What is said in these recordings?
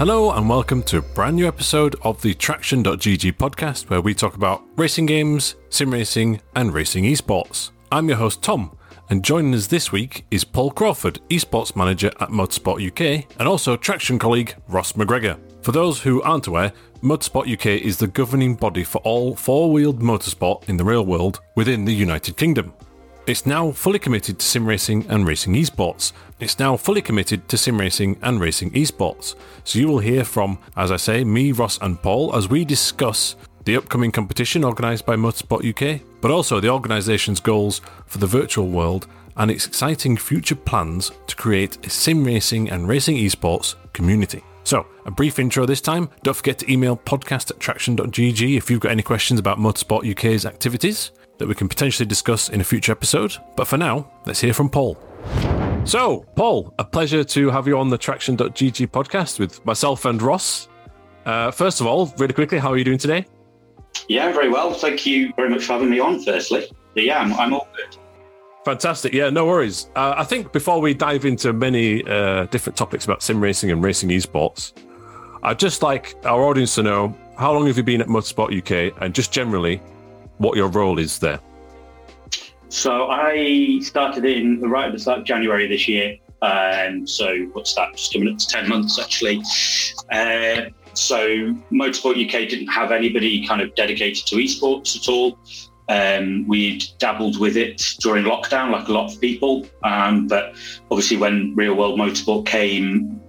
Hello and welcome to a brand new episode of the Traction.gg podcast where we talk about racing games, sim racing, and racing esports. I'm your host Tom, and joining us this week is Paul Crawford, esports manager at Motorsport UK, and also Traction colleague Ross McGregor. For those who aren't aware, Motorsport UK is the governing body for all four wheeled motorsport in the real world within the United Kingdom. It's now fully committed to sim racing and racing esports. It's now fully committed to sim racing and racing esports. So you will hear from, as I say, me, Ross, and Paul as we discuss the upcoming competition organised by Motorsport UK, but also the organisation's goals for the virtual world and its exciting future plans to create a sim racing and racing esports community. So, a brief intro this time. Don't forget to email podcast at traction.gg if you've got any questions about Motorsport UK's activities that we can potentially discuss in a future episode. But for now, let's hear from Paul. So, Paul, a pleasure to have you on the Traction.gg podcast with myself and Ross. Uh, first of all, really quickly, how are you doing today? Yeah, very well. Thank you very much for having me on, firstly. Yeah, I'm, I'm all good. Fantastic. Yeah, no worries. Uh, I think before we dive into many uh, different topics about sim racing and racing esports, I'd just like our audience to know how long have you been at Motorsport UK and just generally what your role is there. So I started in right at the start of January this year. Um, so what's that? Just coming up to 10 months actually. Uh, so Motorsport UK didn't have anybody kind of dedicated to esports at all. Um, we'd dabbled with it during lockdown, like a lot of people. Um, but obviously, when real world motorsport came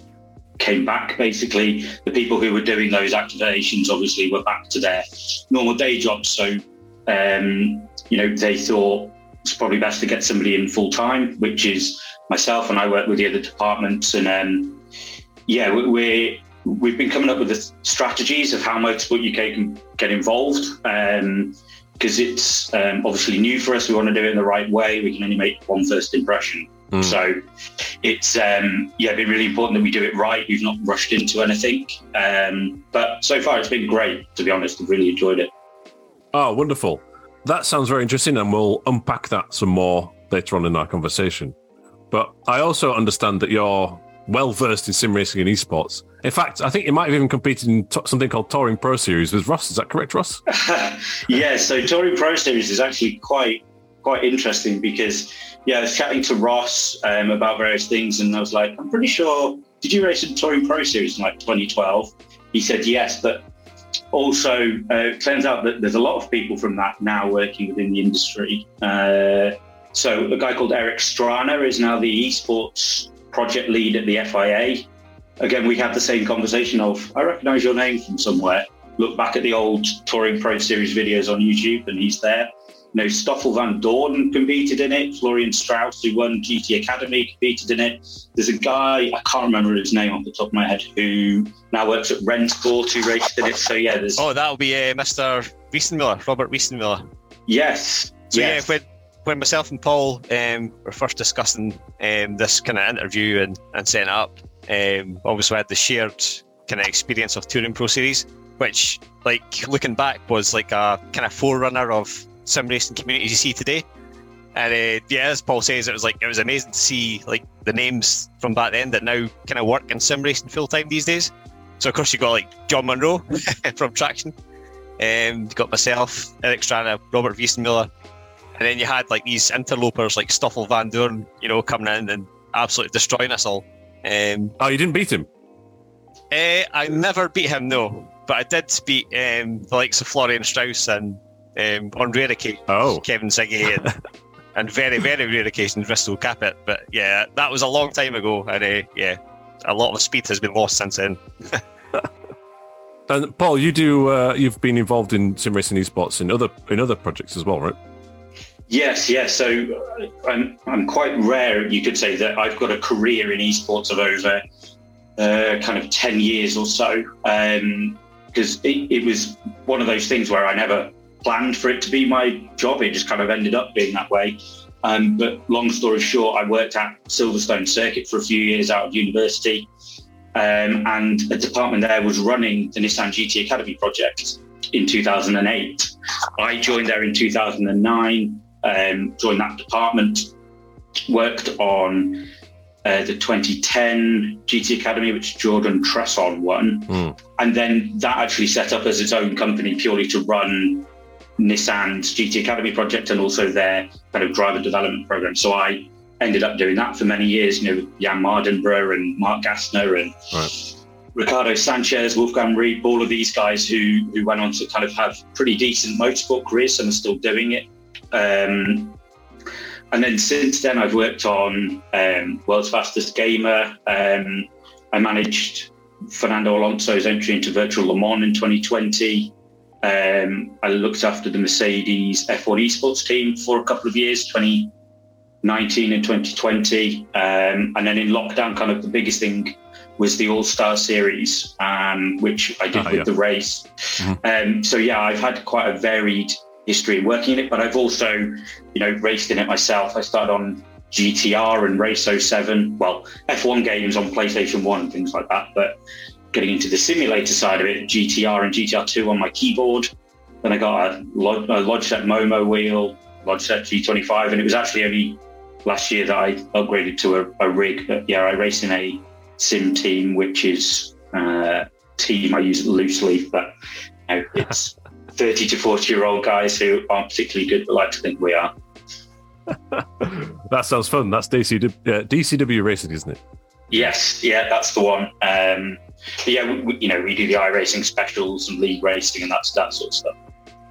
came back, basically, the people who were doing those activations obviously were back to their normal day jobs. So um, you know, they thought it's probably best to get somebody in full time, which is myself, and I work with the other departments. And um, yeah, we're we've been coming up with the strategies of how Motorsport UK can get involved. Um, because it's um, obviously new for us, we want to do it in the right way. We can only make one first impression. Mm. So it's um, yeah, been really important that we do it right. We've not rushed into anything, um, but so far it's been great. To be honest, I've really enjoyed it. Oh, wonderful. That sounds very interesting, and we'll unpack that some more later on in our conversation. But I also understand that you're well versed in sim racing and esports. In fact, I think you might have even competed in t- something called Touring Pro Series with Ross. Is that correct, Ross? yeah. So Touring Pro Series is actually quite quite interesting because yeah, I was chatting to Ross um, about various things, and I was like, I'm pretty sure. Did you race in Touring Pro Series in like 2012? He said yes, but also, uh, it turns out that there's a lot of people from that now working within the industry. Uh, so, a guy called Eric Strana is now the esports project lead at the FIA. Again, we had the same conversation of, I recognize your name from somewhere. Look back at the old Touring Pro Series videos on YouTube, and he's there. You know, Stoffel Vandoorne competed in it. Florian Strauss, who won GT Academy, competed in it. There's a guy, I can't remember his name off the top of my head, who now works at Rennsport, who raced in it. So, yeah, there's. Oh, that'll be uh, Mr. Wiesenmüller, Robert Wiesenmüller. Yes. So, yes. yeah, when, when myself and Paul um, were first discussing um, this kind of interview and, and setting up, um, obviously, we had the shared kind of experience of Touring Pro Series, which, like, looking back, was like a kind of forerunner of sim racing communities you see today. And uh, yeah, as Paul says, it was like it was amazing to see like the names from back then that now kind of work in sim racing full time these days. So of course you got like John Monroe from Traction, um, you got myself, Eric Strana, Robert Wiesenmüller, and then you had like these interlopers like Stoffel Vandoorne, you know, coming in and absolutely destroying us all. Um, oh, you didn't beat him? Uh, I never beat him, no, but I did beat um, the likes of Florian Strauss and um, on rare occasions, oh. Kevin Siggy and, and very, very rare occasions, Bristol Capit. But yeah, that was a long time ago, and uh, yeah, a lot of speed has been lost since then. and Paul, you do uh, you've been involved in sim racing esports in other in other projects as well, right? Yes, yes. So uh, I'm I'm quite rare. You could say that I've got a career in esports of over uh, kind of ten years or so. because um, it, it was one of those things where I never planned for it to be my job. It just kind of ended up being that way. Um, but long story short, I worked at Silverstone Circuit for a few years out of university. Um, and a department there was running the Nissan GT Academy project in 2008. I joined there in 2009, um, joined that department, worked on uh, the 2010 GT Academy, which Jordan Tresson won. Mm. And then that actually set up as its own company purely to run Nissan's GT Academy project and also their kind of driver development program. So I ended up doing that for many years, you know, Jann Mardenborough and Mark Gassner and Right. Ricardo Sanchez, Wolfgang Reip, all of these guys who who went on to kind of have pretty decent motorsport careers. Some are still doing it. Um, and then since then, I've worked on um, World's Fastest Gamer. Um, I managed Fernando Alonso's entry into Virtual Le Mans in 2020. Um, I looked after the Mercedes F1 esports team for a couple of years, 2019 and 2020. Um, and then in lockdown, kind of the biggest thing was the All Star Series, um, which I did Ah, with yeah. the race. Mhm. Um, so yeah, I've had quite a varied history in working in it, but I've also, you know, raced in it myself. I started on GTR and Race 07, well, F1 games on PlayStation 1 and things like that. But getting into the simulator side of it, GTR and GTR2 on my keyboard. Then I got a, Log- a Logitech Momo wheel, Logitech G25, and it was actually only last year that I upgraded to a, a rig. But yeah, I race in a sim team, which is uh, team I use loosely, but you know, it's 30 to 40 year old guys who aren't particularly good, but like to think we are. That sounds fun. That's DCW, uh, DCW Racing, isn't it? Yes, yeah, that's the one. Um, but yeah, we, we- you know, we do the iRacing specials and league racing and that's that sort of stuff.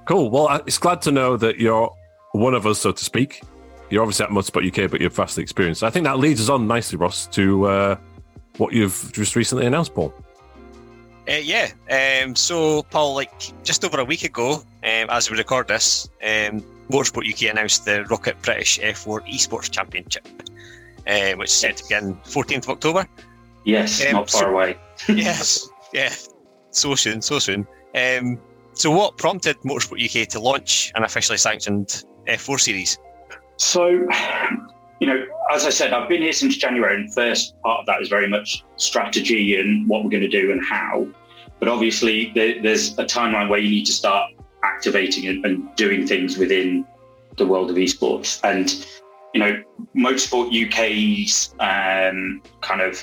Cool. Well, I- it's glad to know that you're one of us, so to speak. You're obviously at Motorsport UK, but you're vastly experienced. I think that leads us on nicely, Ross, to uh, what you've just recently announced, Paul. Uh, yeah. Um, so, Paul, like just over a week ago, um, as we record this, um, Motorsport UK announced the ROKiT British F4 Esports Championship, uh, which is set to begin 14th of October. Yes, Um, not far so- away. yes, yeah, so soon, so soon. Um, so, what prompted Motorsport UK to launch an officially sanctioned F4 series? So, you know, as I said, I've been here since January, and first part of that is very much strategy and what we're going to do and how. But obviously, there, there's a timeline where you need to start activating and, and doing things within the world of esports. And, you know, Motorsport UK's um, kind of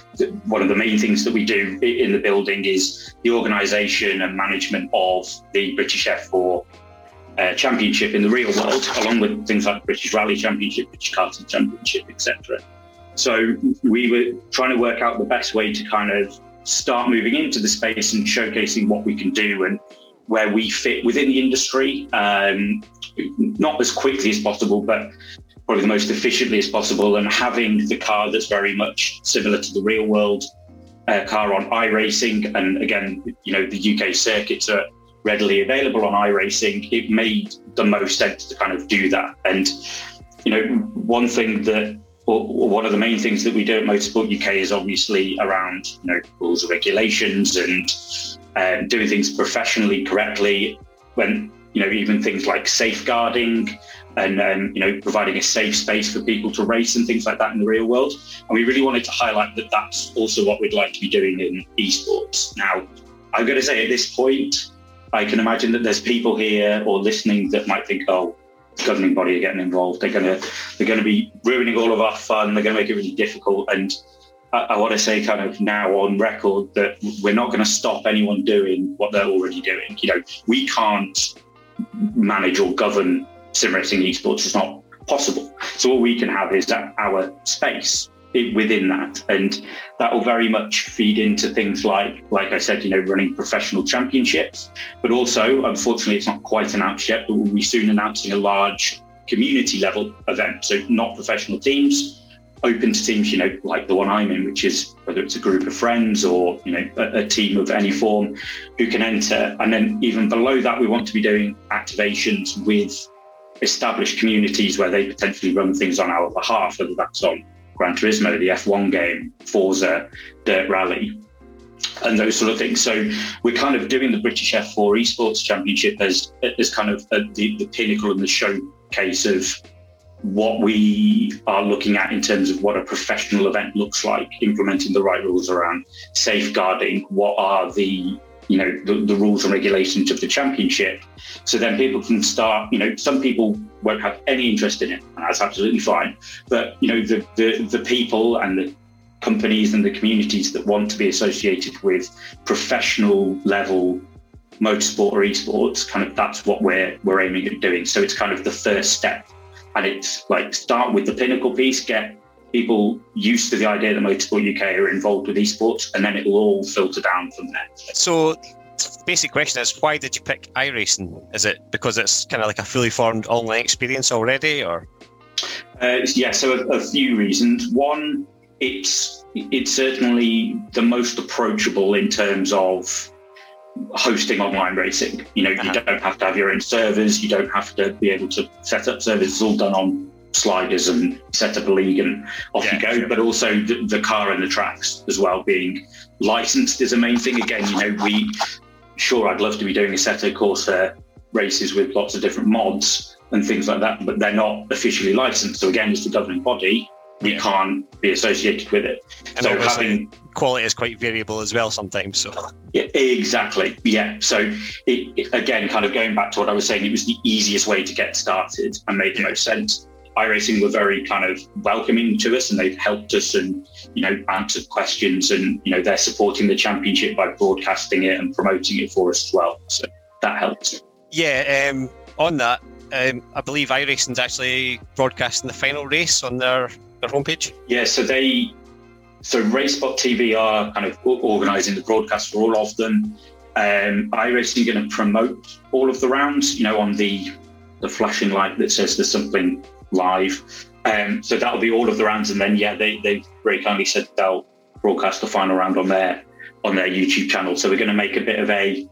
one of the main things that we do in the building is the organisation and management of the British F4 uh, championship in the real world, along with things like British Rally Championship, British Karting Championship, etc. So we were trying to work out the best way to kind of start moving into the space and showcasing what we can do and where we fit within the industry, um, not as quickly as possible, but probably the most efficiently as possible, and having the car that's very much similar to the real world uh, car on iRacing. And again, you know, the UK circuits are readily available on iRacing, it made the most sense to kind of do that. And, you know, one thing that, one of the main things that we do at Motorsport UK is obviously around, you know, rules and regulations and um, doing things professionally correctly. When, you know, even things like safeguarding and, um, you know, providing a safe space for people to race and things like that in the real world. And we really wanted to highlight that that's also what we'd like to be doing in esports. Now, I'm going to say at this point, I can imagine that there's people here or listening that might think, oh, governing body are getting involved. They're gonna they're gonna be ruining all of our fun. They're gonna make it really difficult. And I, I want to say kind of now on record that we're not going to stop anyone doing what they're already doing. You know, we can't manage or govern sim racing esports. is not possible. So all we can have is our space within that, and that will very much feed into things like, like I said, you know, running professional championships, but also, unfortunately, it's not quite announced yet, but we'll be soon announcing a large community level event. So not professional teams, open to teams, you know, like the one I'm in, which is whether it's a group of friends or, you know, a, a team of any form who can enter. And then even below that, we want to be doing activations with established communities where they potentially run things on our behalf, whether that's on Gran Turismo, the F1 game, Forza, Dirt Rally, and those sort of things. So we're kind of doing the British F4 Esports Championship as, as kind of the, the pinnacle and the showcase of what we are looking at in terms of what a professional event looks like, implementing the right rules around safeguarding, what are the you know the, the rules and regulations of the championship. So then people can start you know some people won't have any interest in it. And that's absolutely fine. But you know the the, the people and the companies and the communities that want to be associated with professional level motorsport or esports, kind of that's what we're we're aiming at doing. So it's kind of the first step, and it's like start with the pinnacle piece, get people used to the idea that Motorsport UK are involved with esports, and then it will all filter down from there. So, basic question is, why did you pick iRacing? Is it because it's kind of like a fully formed online experience already, or? Uh, yeah, so a, a few reasons. One, it's it's certainly the most approachable in terms of hosting online racing. You know, uh-huh. you don't have to have your own servers. You don't have to be able to set up servers. It's all done on sliders and set up a league and off yeah, you go. Sure. But also the, the, car and the tracks as well being licensed is a main thing. Again, you know, we sure I'd love to be doing a Assetto Corsa uh, races with lots of different mods and things like that, but they're not officially licensed. So again, it's the governing body, we yeah. can't be associated with it. And so having quality is quite variable as well sometimes. So yeah, exactly. Yeah. So it, it, again, kind of going back to what I was saying, it was the easiest way to get started and made the most sense iRacing were very kind of welcoming to us and they've helped us and, you know, answered questions and, you know, they're supporting the championship by broadcasting it and promoting it for us as well. So that helps. Yeah. Um, on that, um, I believe iRacing's actually broadcasting the final race on their, their homepage. Yeah. So they, so RaceSpot TV are kind of organising the broadcast for all of them. Um, iRacing going to promote all of the rounds, you know, on the the flashing light that says there's something live. Um, so that'll be all of the rounds, and then yeah, they they very kindly said they'll broadcast the final round on their on their YouTube channel. So we're going to make a bit of a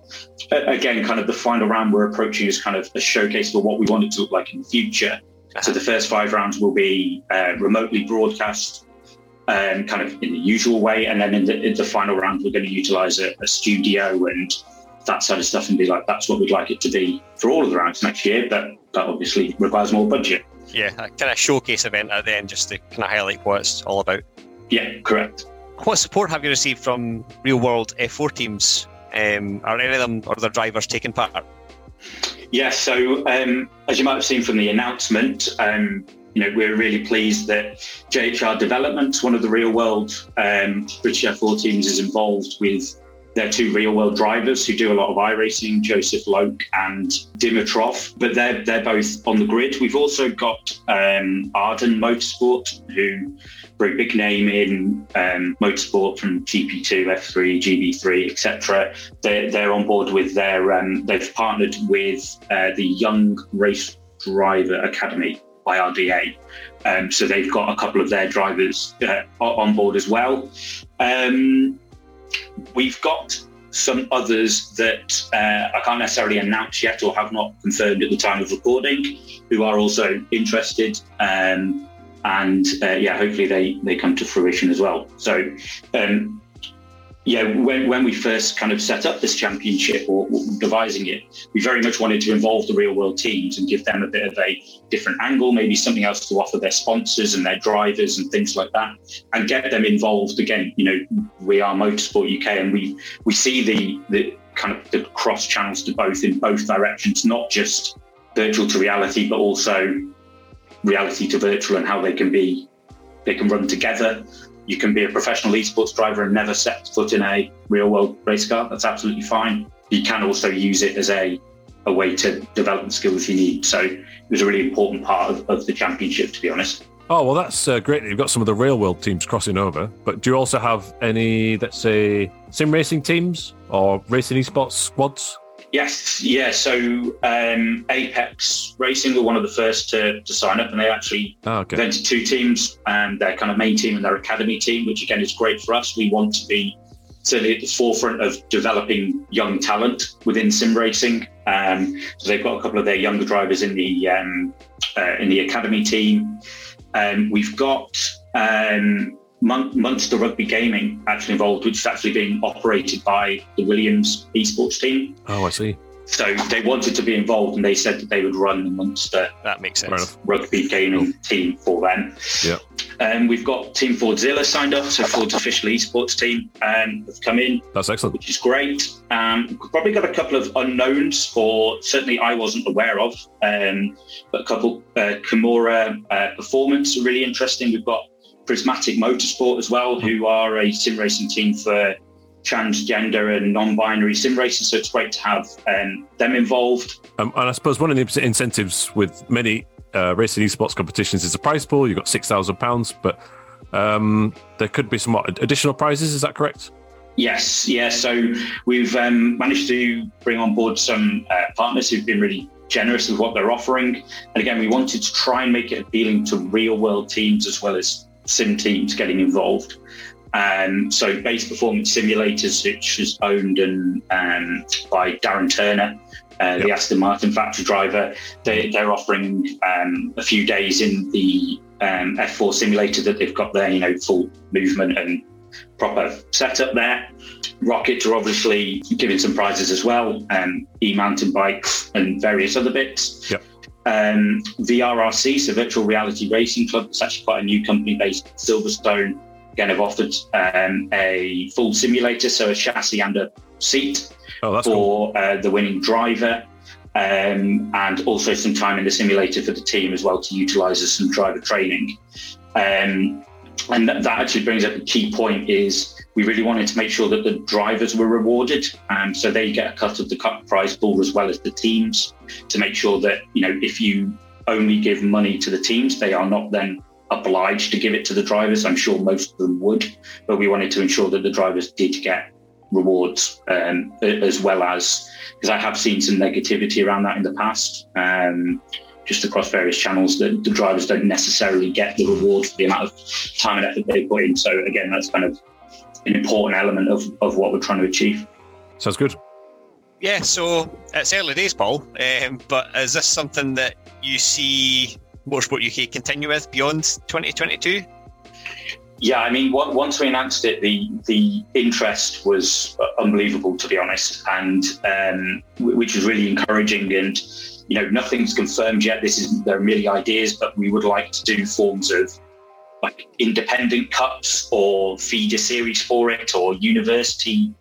again, kind of the final round we're approaching is kind of a showcase for what we want it to look like in the future. So the first five rounds will be uh, remotely broadcast, um, kind of in the usual way, and then in the, in the final round we're going to utilize a, a studio and that sort of stuff and be like, that's what we'd like it to be for all of the rounds next year. But that obviously requires more budget yeah, a kind of showcase event at the end just to kind of highlight what it's all about. Yeah, correct. What support have you received from real world F4 teams? Um, are any of them or their drivers taking part? Yeah, so um, as you might have seen from the announcement, um, you know, we're really pleased that JHR Development, one of the real world um, British F4 teams, is involved with they're two real world drivers who do a lot of iRacing, Joseph Loake and Dimitrov, but they're they're both on the grid. We've also got um, Arden Motorsport, who very big name in um, motorsport from GP2, F3, GB3, etc. They're, they're on board with their. Um, they've partnered with uh, the Young Race Driver Academy YRDA. Um, so they've got a couple of their drivers uh, on board as well. Um, We've got some others that uh, I can't necessarily announce yet or have not confirmed at the time of recording, who are also interested. Um, and uh, yeah, hopefully they, they come to fruition as well. So um, yeah, when, when we first kind of set up this championship or, or, devising it, we very much wanted to involve the real world teams and give them a bit of a different angle, maybe something else to offer their sponsors and their drivers and things like that, and get them involved. Again, you know, we are Motorsport UK, and we we see the the kind of the cross channels to both in both directions, not just virtual to reality, but also reality to virtual and how they can be they can run together you can be a professional esports driver and never set foot in a real world race car. That's absolutely fine. You can also use it as a, a way to develop the skills you need. So it was a really important part of, of the championship, to be honest. Oh, well, that's uh, great. You've got some of the real world teams crossing over. But do you also have any, let's say, sim racing teams or racing esports squads? Yes, yeah. So um, Apex Racing were one of the first to, to sign up, and they actually oh, okay. invented two teams, and their kind of main team and their academy team, which again is great for us. We want to be certainly at the forefront of developing young talent within sim racing. Um, so they've got a couple of their younger drivers in the um, uh, in the academy team. Um, we've got um, Munster Rugby Gaming actually involved, which is actually being operated by the Williams esports team. Oh, I see. So they wanted to be involved, and they said that they would run the Munster. That makes sense. Rugby gaming team for them. Yeah. Um, we've got Team Fordzilla signed up, so Ford's official esports team um, have come in. That's excellent. Which is great. Um, probably got a couple of unknowns, or certainly I wasn't aware of. Um, but a couple, uh, Kimura uh, Performance really interesting. We've got Prismatic Motorsport as well, who are a sim racing team for transgender and non-binary sim racers. So it's great to have um, them involved. Um, and I suppose one of the incentives with many uh, racing esports competitions is a prize pool. You've got six thousand pounds, but um, there could be some additional prizes. Is that correct? Yes, yeah. So we've um, managed to bring on board some uh, partners who've been really generous with what they're offering. And again, we wanted to try and make it appealing to real world teams as well as sim teams getting involved. Um, so Base Performance Simulators, which is owned and um, by Darren Turner, uh, yep. the Aston Martin factory driver, they, are offering um, a few days in the um, F4 simulator that they've got there, you know, full movement and proper setup there. ROKiT are obviously giving some prizes as well, um, e-mountain bikes and various other bits. Yep. Um, VRRC, so Virtual Reality Racing Club, it's actually quite a new company based in Silverstone again have offered um, a full simulator, so a chassis and a seat oh, for cool. uh, the winning driver. Um, and also some time in the simulator for the team as well to utilize as some driver training. Um, and that, actually brings up a key point is we really wanted to make sure that the drivers were rewarded. Um, so they get a cut of the cup prize pool as well as the teams to make sure that, you know, if you only give money to the teams, they are not then obliged to give it to the drivers. I'm sure most of them would, but we wanted to ensure that the drivers did get rewards um, as well as because I have seen some negativity around that in the past. Um, just across various channels, that the drivers don't necessarily get the reward for the amount of time and effort they put in. So again, that's kind of an important element of, of what we're trying to achieve. Sounds good. Yeah, so it's early days, Paul. Um, but is this something that you see Motorsport UK continue with beyond 2022? Yeah, I mean, once we announced it, the the interest was unbelievable, to be honest, and um, which was really encouraging. And you know, nothing's confirmed yet. This is there are merely ideas, but we would like to do forms of like independent cups or feeder series for it, or university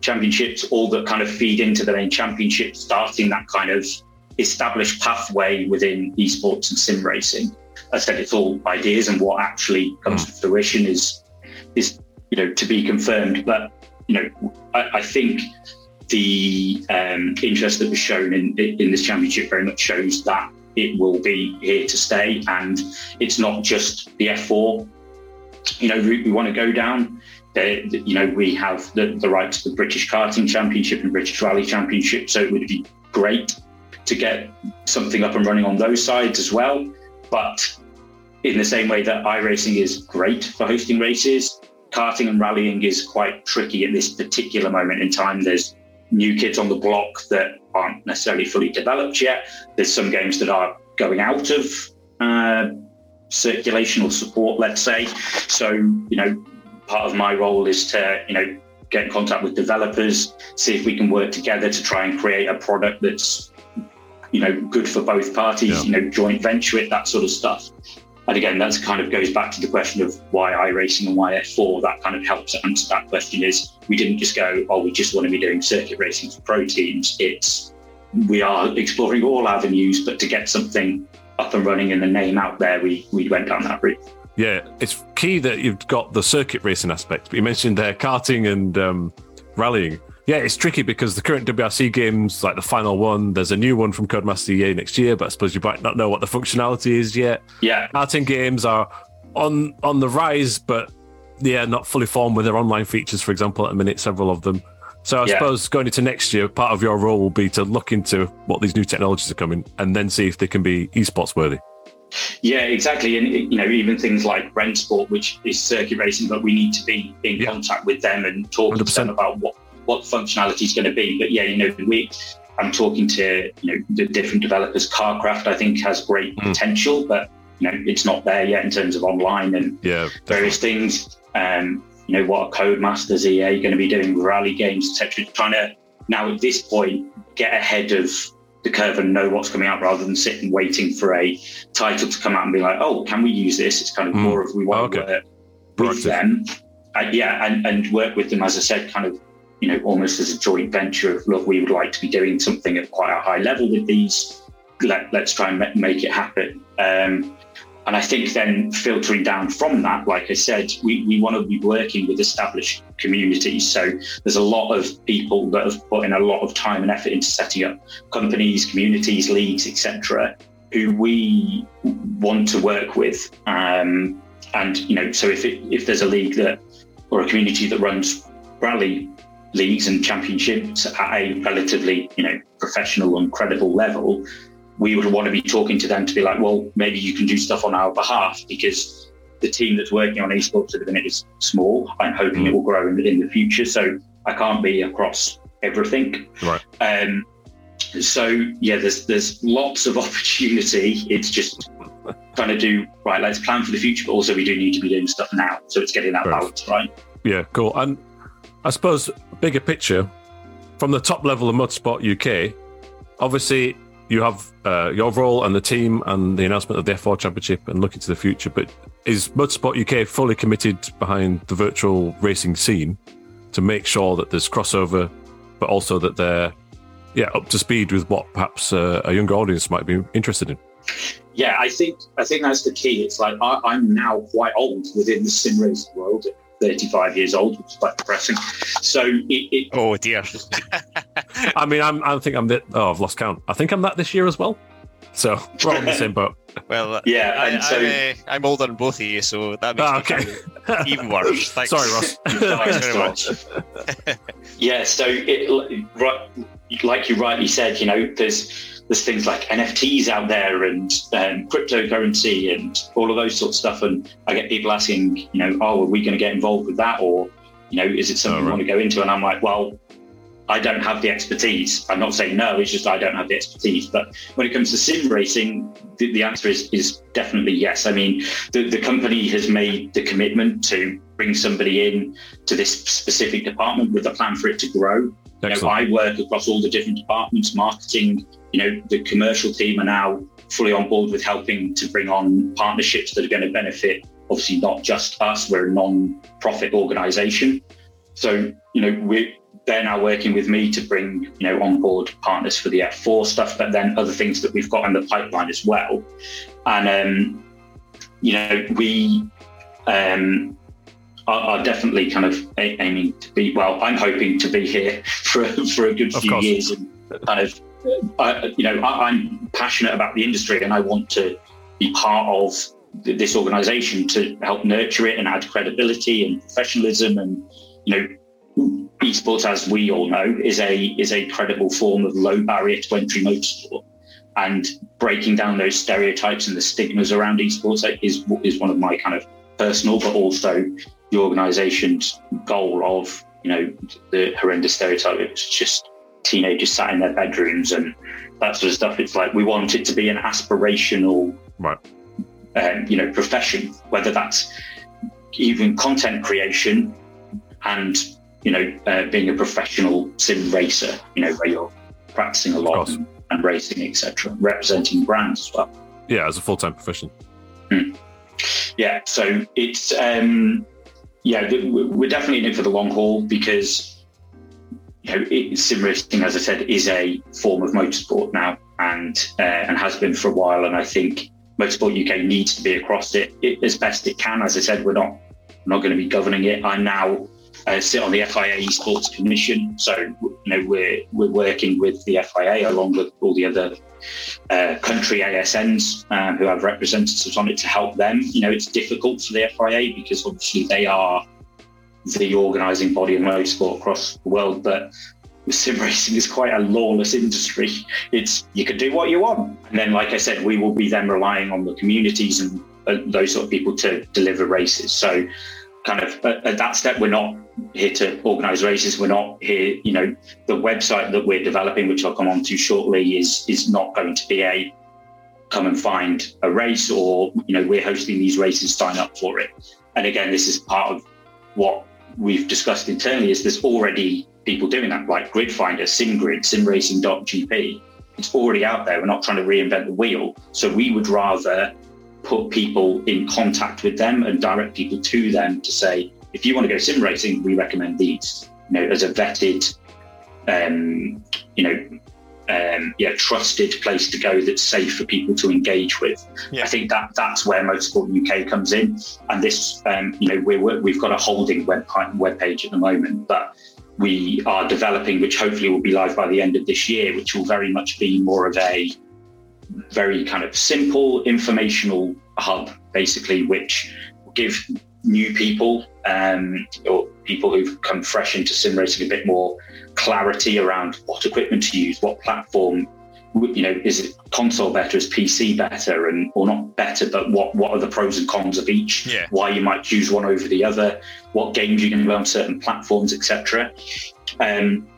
championships, all that kind of feed into the main championship, starting that kind of established pathway within esports and sim racing. I said it's all ideas, and what actually comes to fruition is is you know to be confirmed. But you know, I, I think the um, interest that was shown in in this championship very much shows that it will be here to stay, and it's not just the F4. You know, we, we want to go down. you know, we have the, the right to the British Karting Championship and British Rally Championship, so it would be great to get something up and running on those sides as well. But in the same way that iRacing is great for hosting races, karting and rallying is quite tricky at this particular moment in time. There's new kids on the block that aren't necessarily fully developed yet. There's some games that are going out of uh, circulation or support, let's say. So, you know, part of my role is to, you know, get in contact with developers, see if we can work together to try and create a product that's you know, good for both parties, yeah. you know, joint venture it, that sort of stuff. And again, that kind of goes back to the question of why iRacing and why F4. That kind of helps answer that question is we didn't just go, oh, we just want to be doing circuit racing for pro teams. It's we are exploring all avenues, but to get something up and running and the name out there, we we went down that route. Yeah, it's key that you've got the circuit racing aspect. But you mentioned there karting and um, rallying. Yeah, it's tricky because the current WRC games, like the final one, there's a new one from Codemaster EA next year, but I suppose you might not know what the functionality is yet. Yeah. Karting games are on on the rise, but yeah, not fully formed with their online features, for example, at the minute, several of them. So I yeah. suppose going into next year, part of your role will be to look into what these new technologies are coming and then see if they can be esports worthy. Yeah, exactly. And you know, even things like Rennsport, which is circuit racing, but we need to be in yeah. contact with them and talk 100%. to them about what what functionality is going to be. But yeah, you know, we I'm talking to you know the different developers. KartKraft I think has great mm. potential, but you know it's not there yet in terms of online and yeah, various things. Um, you know what are Codemasters EA going to be doing rally games, etc. Trying to now at this point get ahead of the curve and know what's coming out rather than sitting waiting for a title to come out and be like, oh, can we use this? It's kind of mm. more of we want okay. to work with them. Uh, yeah, and, and work with them, as I said, kind of you know, almost as a joint venture of, look, we would like to be doing something at quite a high level with these. Let, us try and make it happen. Um, and I think then filtering down from that, like I said, we, we want to be working with established communities. So there's a lot of people that have put in a lot of time and effort into setting up companies, communities, leagues, etc., who we want to work with. Um, and you know, so if it, if there's a league that or a community that runs rally leagues and championships at a relatively you know professional and credible level, we would want to be talking to them to be like, well, maybe you can do stuff on our behalf because the team that's working on esports at the minute is small. I'm hoping it will grow in, in the future. So I can't be across everything. Right. Um, so yeah, there's there's lots of opportunity. It's just trying to do right. Let's plan for the future, but also we do need to be doing stuff now. So it's getting that Right. balance right. Yeah, cool. And I suppose bigger picture from the top level of Motorsport UK, obviously you have uh, your role and the team and the announcement of the F4 Championship and looking to the future. But is Motorsport UK fully committed behind the virtual racing scene to make sure that there's crossover, but also that they're yeah up to speed with what perhaps uh, a younger audience might be interested in? Yeah, I think I think that's the key. It's like I, I'm now quite old within the sim racing world. At 35 years old, which is quite depressing. So it, it Oh dear. I mean, I'm, I think I'm the, oh, I've lost count. I think I'm that this year as well. So we're all in the same boat. Well, uh, yeah, I, and so I, I'm older than both of you, so that makes Ah, it okay. kind of even worse. Thanks. Sorry, Ross. Thanks very much. yeah, so it right, like you rightly said, you know, there's there's things like NFTs out there and um, cryptocurrency and all of those sorts of stuff. And I get people asking, you know, oh, are we going to get involved with that, or you know, is it something Oh, we right. want to go into? And I'm like, well, I don't have the expertise. I'm not saying no, it's just I don't have the expertise. But when it comes to sim racing, the, the answer is is definitely yes. I mean, the, the company has made the commitment to bring somebody in to this specific department with a plan for it to grow. You know, I work across all the different departments, marketing, you know, the commercial team are now fully on board with helping to bring on partnerships that are going to benefit, obviously, not just us, we're a non profit organization. So, you know, we're, they're now working with me to bring, you know, on board partners for the F4 stuff, but then other things that we've got in the pipeline as well. And, um, you know, we um, are, are definitely kind of a- aiming to be, well, I'm hoping to be here for, for a good Of few course. years and kind of, I, you know, I, I'm passionate about the industry and I want to be part of th- this organization to help nurture it and add credibility and professionalism and, you know, esports, as we all know, is a is a credible form of low barrier to entry motorsport, and breaking down those stereotypes and the stigmas around esports is is one of my kind of personal, but also the organisation's goal of you know the horrendous stereotype. It's just teenagers sat in their bedrooms and that sort of stuff. It's like we want it to be an aspirational, Right. um, you know, profession, whether that's even content creation and you know uh, being a professional sim racer, you know, where you're practicing a lot and, and racing, etc., representing brands as well. Yeah, as a full time profession. Yeah, so it's um, yeah, we- we're definitely in it for the long haul because you know it, sim racing, as I said, is a form of motorsport now and uh, and has been for a while. And I think Motorsport UK needs to be across it, it as best it can. As I said, we're not not going to be governing it. I now uh, sit on the FIA Esports Commission, so you know we're we're working with the FIA along with all the other uh, country ASNs um, who have representatives on it to help them. You know, it's difficult for the FIA because obviously they are the organising body of motorsport across the world, but sim racing is quite a lawless industry. It's you can do what you want, and then, like I said, we will be then relying on the communities and uh, those sort of people to deliver races. So, kind of at, at that step, we're not here to organise races. We're not here, you know, the website that we're developing, which I'll come on to shortly, is is not going to be a come and find a race or you know we're hosting these races, sign up for it. And again, this is part of what we've discussed internally. Is there's already people doing that, like Gridfinder, SimGrid, SimRacing.gp. It's already out there. We're not trying to reinvent the wheel. So we would rather put people in contact with them and direct people to them to say, if you want to go sim racing, we recommend these. You know, as a vetted, um, you know, um, yeah, trusted place to go that's safe for people to engage with. Yeah. I think that that's where Motorsport UK comes in. And this, um, you know, we're, we've got a holding web web page at the moment, but we are developing, which hopefully will be live by the end of this year, which will very much be more of a very kind of simple informational hub, basically, which will give new people um, or people who've come fresh into sim racing a bit more clarity around what equipment to use, what platform, you know, is it console better, is PC better, and or not better, but what what are the pros and cons of each? Yeah. Why you might choose one over the other, what games you can play on certain platforms, etc. Um,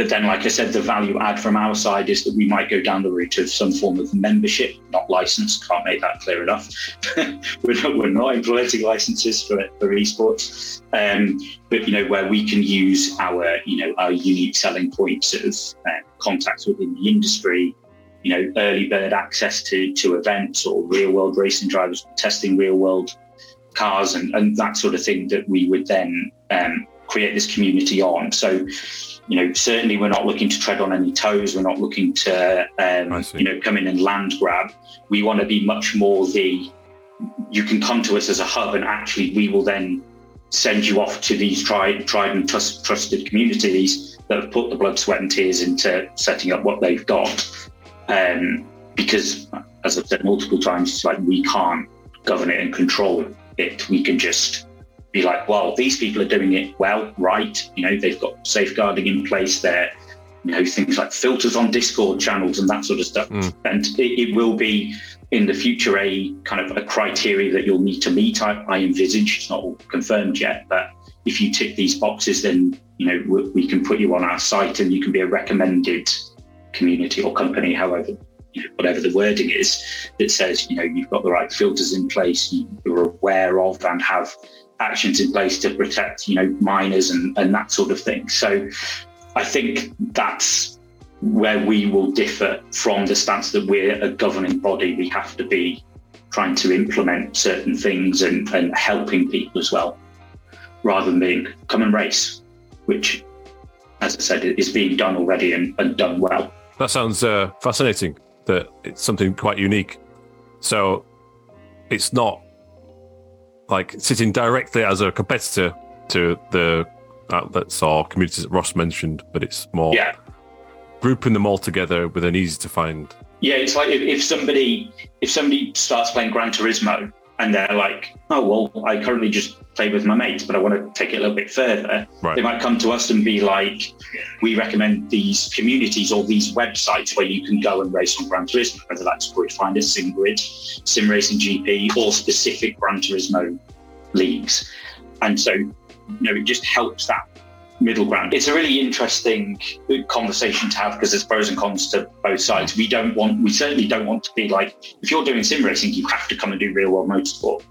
but then, like I said, the value add from our side is that we might go down the route of some form of membership, not license. Can't make that clear enough. we're, not, we're not implementing licenses for, for esports, um, but you know where we can use our you know our unique selling points of uh, contacts within the industry, you know early bird access to to events or real world racing drivers testing real world cars and, and that sort of thing that we would then um, create this community on. So you know, certainly we're not looking to tread on any toes. We're not looking to, um, you know, come in and land grab. We want to be much more the, you can come to us as a hub and actually we will then send you off to these tried, tried and trust, trusted communities that have put the blood, sweat and tears into setting up what they've got. Um, because as I've said multiple times, it's like we can't govern it and control it. We can just be like, well, these people are doing it well, right? You know, they've got safeguarding in place there, you know, things like filters on Discord channels and that sort of stuff. Mm. And it, it, will be in the future a kind of a criteria that you'll need to meet. I, I envisage it's not all confirmed yet, but if you tick these boxes, then you know we, we can put you on our site and you can be a recommended community or company, however you know, whatever the wording is, that says you know you've got the right filters in place, you're aware of and have actions in place to protect, you know, minors and, and that sort of thing. So I think that's where we will differ from the stance that we're a governing body. We have to be trying to implement certain things and, and helping people as well, rather than being come and race, which, as I said, is being done already and, and done well. That sounds uh, fascinating. That it's something quite unique. So it's not like sitting directly as a competitor to the outlets or communities that Ross mentioned, but it's more yeah. grouping them all together with an easy to find. Yeah, it's like if, if somebody if somebody starts playing Gran Turismo and they're like, oh well, I currently just play with my mates, but I want to take it a little bit further. Right. They might come to us and be like, we recommend these communities or these websites where you can go and race on Gran Turismo, whether that's Grid Finder, SimGrid, Sim Racing GP, or specific Gran Turismo leagues. And so, you know, it just helps that middle ground. It's a really interesting conversation to have because there's pros and cons to both sides. We don't want, we certainly don't want to be like, if you're doing sim racing, you have to come and do real world motorsport.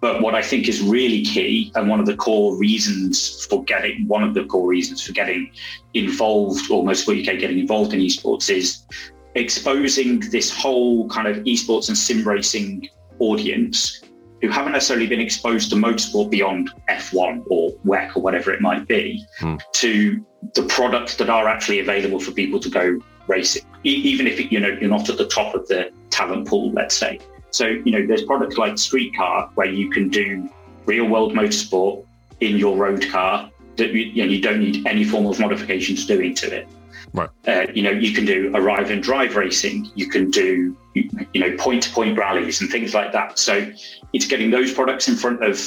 But what I think is really key, and one of the core reasons for getting, one of the core reasons for getting involved, almost for UK getting involved in esports, is exposing this whole kind of esports and sim racing audience who haven't necessarily been exposed to motorsport beyond F1 or WEC or whatever it might be, Hmm. to the products that are actually available for people to go racing, e- even if you know you're not at the top of the talent pool, let's say. So you know, there's products like Streetcar where you can do real world motorsport in your road car that you, you, know, you don't need any form of modifications doing to it. Right. Uh, you know, you can do arrive and drive racing. You can do, you know, point to point rallies and things like that. So it's getting those products in front of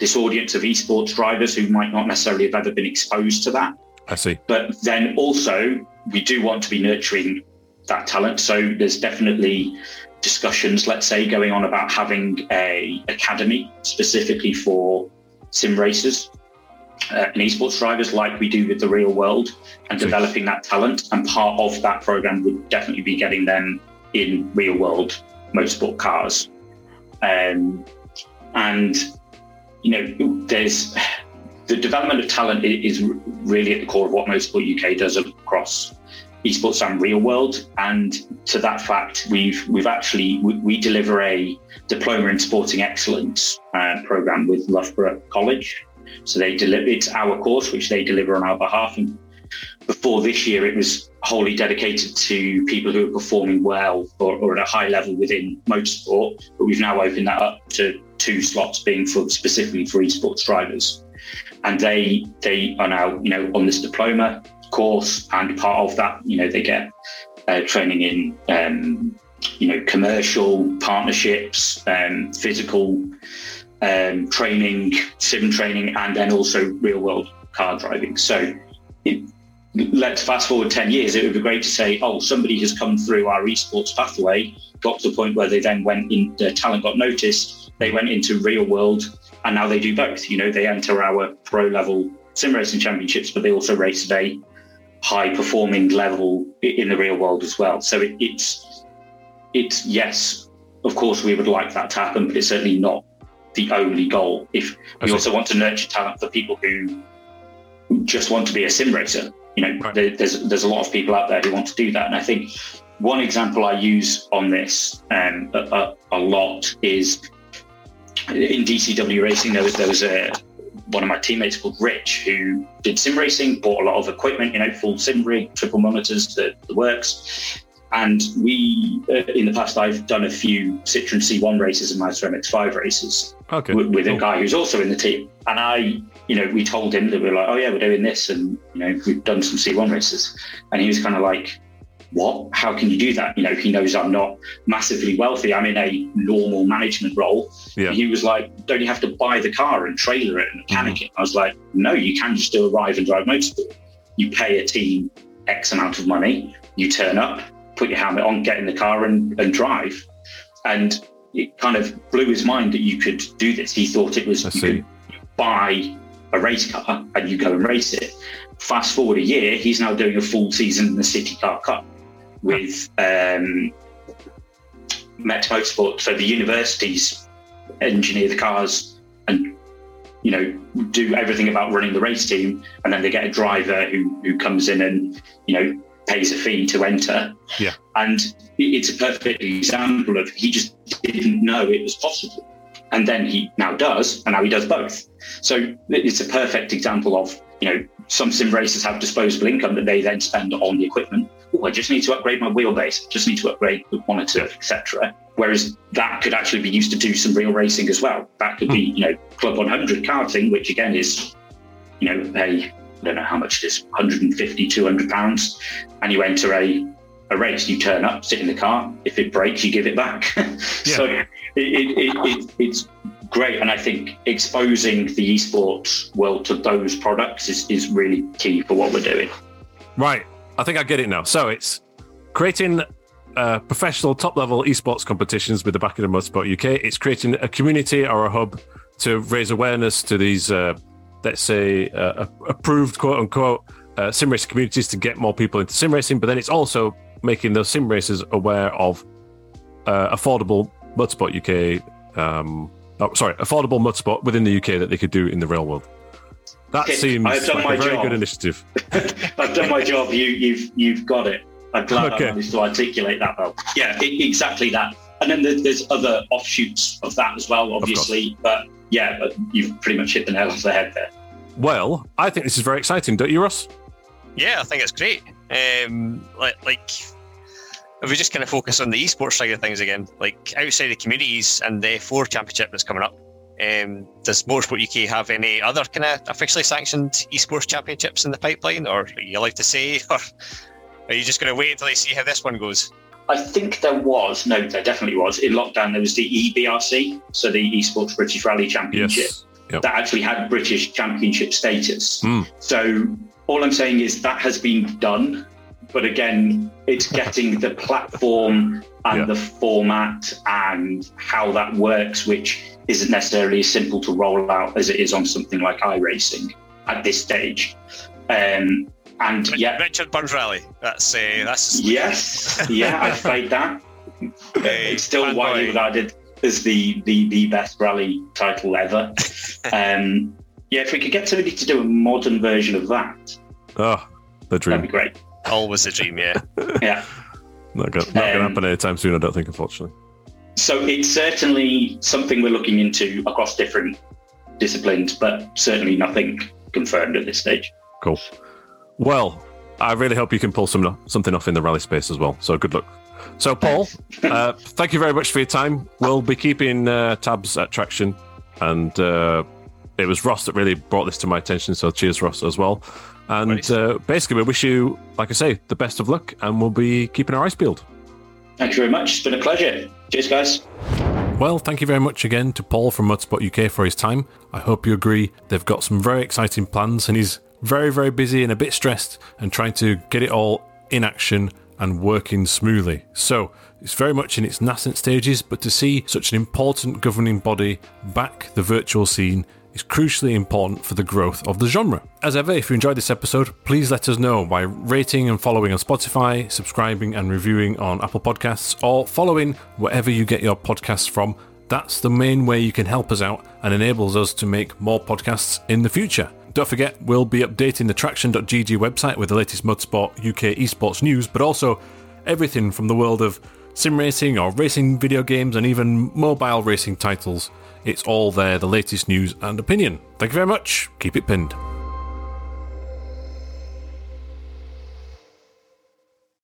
this audience of esports drivers who might not necessarily have ever been exposed to that. I see. But then also, we do want to be nurturing that talent. So there's definitely discussions, let's say, going on about having a academy specifically for sim racers uh, and esports drivers, like we do with the real world, and developing that talent. And part of that program would definitely be getting them in real world motorsport cars. Um, and you know, there's the development of talent is really at the core of what Motorsport UK does across esports and real world. And to that fact, we've we've actually we, we deliver a diploma in sporting excellence uh, program with Loughborough College. So they deliver it's our course, which they deliver on our behalf, and before this year, it was wholly dedicated to people who are performing well or, or, at a high level within motorsport. But we've now opened that up to two slots being for specifically for esports drivers, and they they are now you know on this diploma course, and part of that you know they get uh, training in um, you know commercial partnerships, um, physical um, training, sim training, and then also real world car driving. So it, let's fast forward 10 years, it would be great to say, oh, somebody has come through our esports pathway, got to the point where they then went in, their talent got noticed, they went into real world, and now they do both. You know, they enter our pro level sim racing championships, but they also race at a high performing level in the real world as well. So it, it's, it's, yes, of course, we would like that to happen, but it's certainly not the only goal. If we also want to nurture talent for people who just want to be a sim racer, you know, right. there, there's there's a lot of people out there who want to do that, and I think one example I use on this um, a, a, a, lot is in DCW racing. There was there was a one of my teammates called Rich who did sim racing, bought a lot of equipment, you know, full sim rig, triple monitors, the, the works. And we, uh, in the past, I've done a few Citroen C1 races and Mazda MX5 races okay. with, with cool. a guy who's also in the team. And I, you know, we told him that we are like, oh yeah, we're doing this, and you know, we've done some C1 races, and he was kind of like, what? How can you do that? You know, he knows I'm not massively wealthy. I'm in a normal management role. Yeah. he was like, don't you have to buy the car and trailer it and mechanic mm-hmm. it? I was like, no, you can just still arrive and drive motorsport. You pay a team X amount of money, you turn up, put your helmet on, get in the car and, and drive. And it kind of blew his mind that you could do this. He thought it was you could buy a race car and you go and race it. Fast forward a year, he's now doing a full season in the City Car Cup with um, Met Motorsport. So the universities engineer the cars and you know do everything about running the race team, and then they get a driver who who comes in and you know pays a fee to enter. Yeah. And it's a perfect example of he just didn't know it was possible. And then he now does, and now he does both. So it's a perfect example of, you know, some sim racers have disposable income that they then spend on the equipment. Oh, I just need to upgrade my wheelbase, I just need to upgrade the monitor, etc. Whereas that could actually be used to do some real racing as well. That could be, hmm. you know, Club 100 karting, which again is, you know, a I don't know how much it is 150, 200 pounds, and you enter a, a race. You turn up, sit in the car. If it breaks, you give it back. so it, it, it, it's great. And I think exposing the esports world to those products is, is really key for what we're doing. Right. I think I get it now. So it's creating uh, professional top level esports competitions with the backing of Motorsport UK. It's creating a community or a hub to raise awareness to these uh, let's say, uh, approved quote unquote uh, sim racing communities to get more people into sim racing, but then it's also making those sim racers aware of uh, affordable motorsport UK. Um, oh, sorry, affordable motorsport within the UK that they could do in the real world. That seems like a very job. good initiative. I've done my job. You, you've, you've got it. I'm glad okay. I managed to articulate that well. Yeah, it, exactly that. And then there's other offshoots of that as well, obviously. But yeah, but you've pretty much hit the nail on the head there. Well, I think this is very exciting, don't you, Ross? Yeah, I think it's great. Um, like, like if we just kind of focus on the esports side of things again, like outside the communities and the F4 championship that's coming up, um, does Motorsport UK have any other kind of officially sanctioned esports championships in the pipeline, or are you allowed to say, or are you just going to wait until you see how this one goes? I think there was, no, there definitely was. In lockdown, there was the EBRC, so the Esports British Rally Championship, yes. yep. that actually had British championship status. Mm. So all I'm saying is that has been done. But again, it's getting the platform and yeah. the format and how that works, which isn't necessarily as simple to roll out as it is on something like iRacing at this stage. Um, and Richard, yeah, Richard Burns Rally. That's uh, that's yes, yeah. I played that. it's still widely regarded as the, the the best rally title ever. um, yeah, if we could get somebody to do a modern version of that, oh, the dream. That'd be great. Always a dream, yeah. yeah. Not going to um, happen anytime soon, I don't think, unfortunately. So it's certainly something we're looking into across different disciplines, but certainly nothing confirmed at this stage. Cool. Well, I really hope you can pull some something off in the rally space as well. So good luck. So, Paul, uh, thank you very much for your time. We'll be keeping uh, tabs at Traction, and uh, it was Ross that really brought this to my attention. So, cheers, Ross, as well. And uh, basically, we wish you, like I say, the best of luck, and we'll be keeping our eyes peeled. Thank you very much. It's been a pleasure. Cheers, guys. Well, thank you very much again to Paul from Motorsport UK for his time. I hope you agree they've got some very exciting plans, and he's very, very busy and a bit stressed and trying to get it all in action and working smoothly. So, it's very much in its nascent stages, but to see such an important governing body back the virtual scene is crucially important for the growth of the genre. As ever, if you enjoyed this episode, please let us know by rating and following on Spotify, subscribing and reviewing on Apple Podcasts, or following wherever you get your podcasts from. That's the main way you can help us out and enables us to make more podcasts in the future. Don't forget, we'll be updating the Traction.gg website with the latest Motorsport UK esports news, but also everything from the world of sim racing or racing video games and even mobile racing titles. It's all there, the latest news and opinion. Thank you very much. Keep it pinned.